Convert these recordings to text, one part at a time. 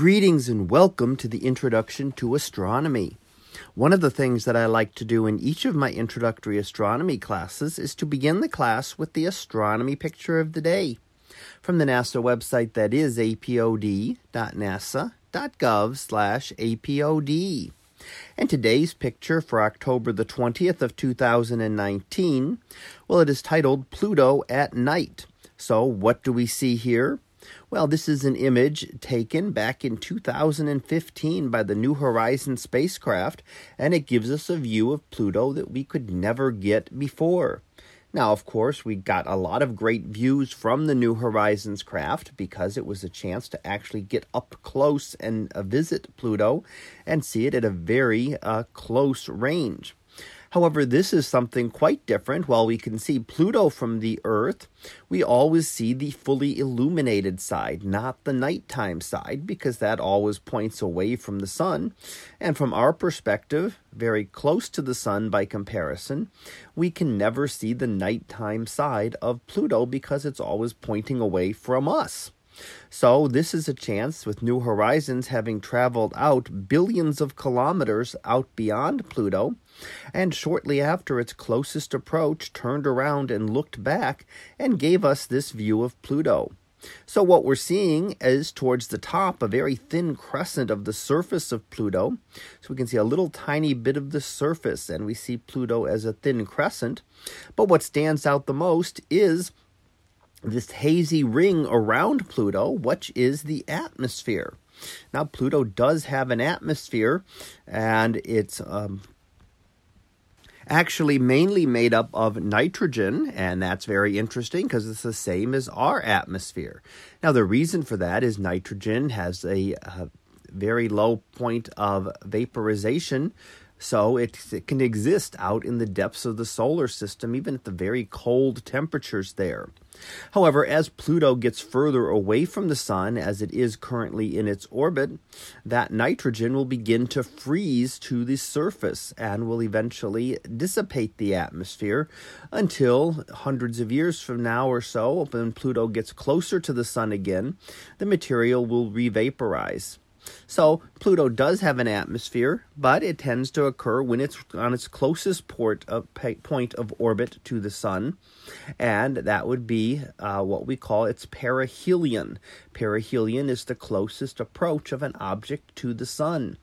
Greetings and welcome to the Introduction to Astronomy. One of the things that I like to do in each of my introductory astronomy classes is to begin the class with the astronomy picture of the day from the NASA website that is apod.nasa.gov/apod. And today's picture for October the 20th of 2019, well it is titled Pluto at night. So what do we see here? Well, this is an image taken back in 2015 by the New Horizons spacecraft, and it gives us a view of Pluto that we could never get before. Now, of course, we got a lot of great views from the New Horizons craft because it was a chance to actually get up close and uh, visit Pluto and see it at a very uh, close range. However, this is something quite different. While we can see Pluto from the Earth, we always see the fully illuminated side, not the nighttime side, because that always points away from the sun. And from our perspective, very close to the sun by comparison, we can never see the nighttime side of Pluto because it's always pointing away from us. So, this is a chance with New Horizons having traveled out billions of kilometers out beyond Pluto, and shortly after its closest approach turned around and looked back and gave us this view of Pluto. So, what we're seeing is towards the top a very thin crescent of the surface of Pluto. So, we can see a little tiny bit of the surface, and we see Pluto as a thin crescent. But what stands out the most is this hazy ring around Pluto, which is the atmosphere. Now, Pluto does have an atmosphere, and it's um, actually mainly made up of nitrogen, and that's very interesting because it's the same as our atmosphere. Now, the reason for that is nitrogen has a, a very low point of vaporization so it, it, can exist out in the depths of the solar system, even at the very cold temperatures there. However, as Pluto gets further away from the Sun, as it is currently in its orbit, that nitrogen will begin to freeze to the surface and will eventually dissipate the atmosphere until hundreds of years from now or so, when Pluto gets closer to the Sun again, the material will revaporize. So Pluto does have an atmosphere, but it tends to occur when it's on its closest port of, point of orbit to the Sun, and that would be uh, what we call its perihelion. Perihelion is the closest approach of an object to the Sun.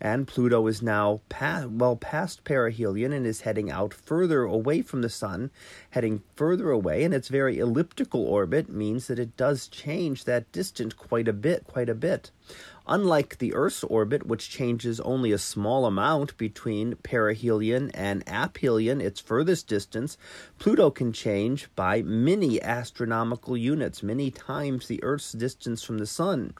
And Pluto is now past, well past perihelion and is heading out further away from the sun, heading further away, and its very elliptical orbit means that it does change that distance quite a bit, quite a bit. Unlike the Earth's orbit, which changes only a small amount between perihelion and aphelion, its furthest distance, Pluto can change by many astronomical units, many times the Earth's distance from the Sun,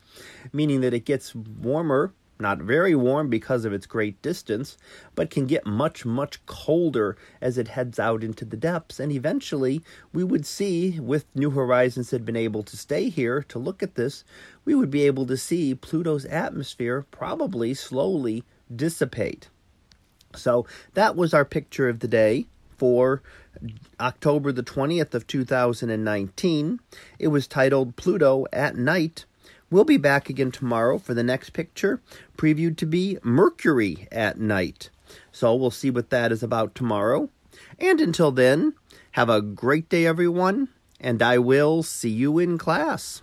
meaning that it gets warmer not very warm because of its great distance, but can get much, much colder as it heads out into the depths. And eventually, we would see, with New Horizons had been able to stay here to look at this, we would be able to see Pluto's atmosphere probably slowly dissipate. So that was our picture of the day for October the 20th of 2019. It was titled Pluto at Night We'll be back again tomorrow for the next picture, previewed to be Mercury at night. So we'll see what that is about tomorrow. And until then, have a great day, everyone, and I will see you in class.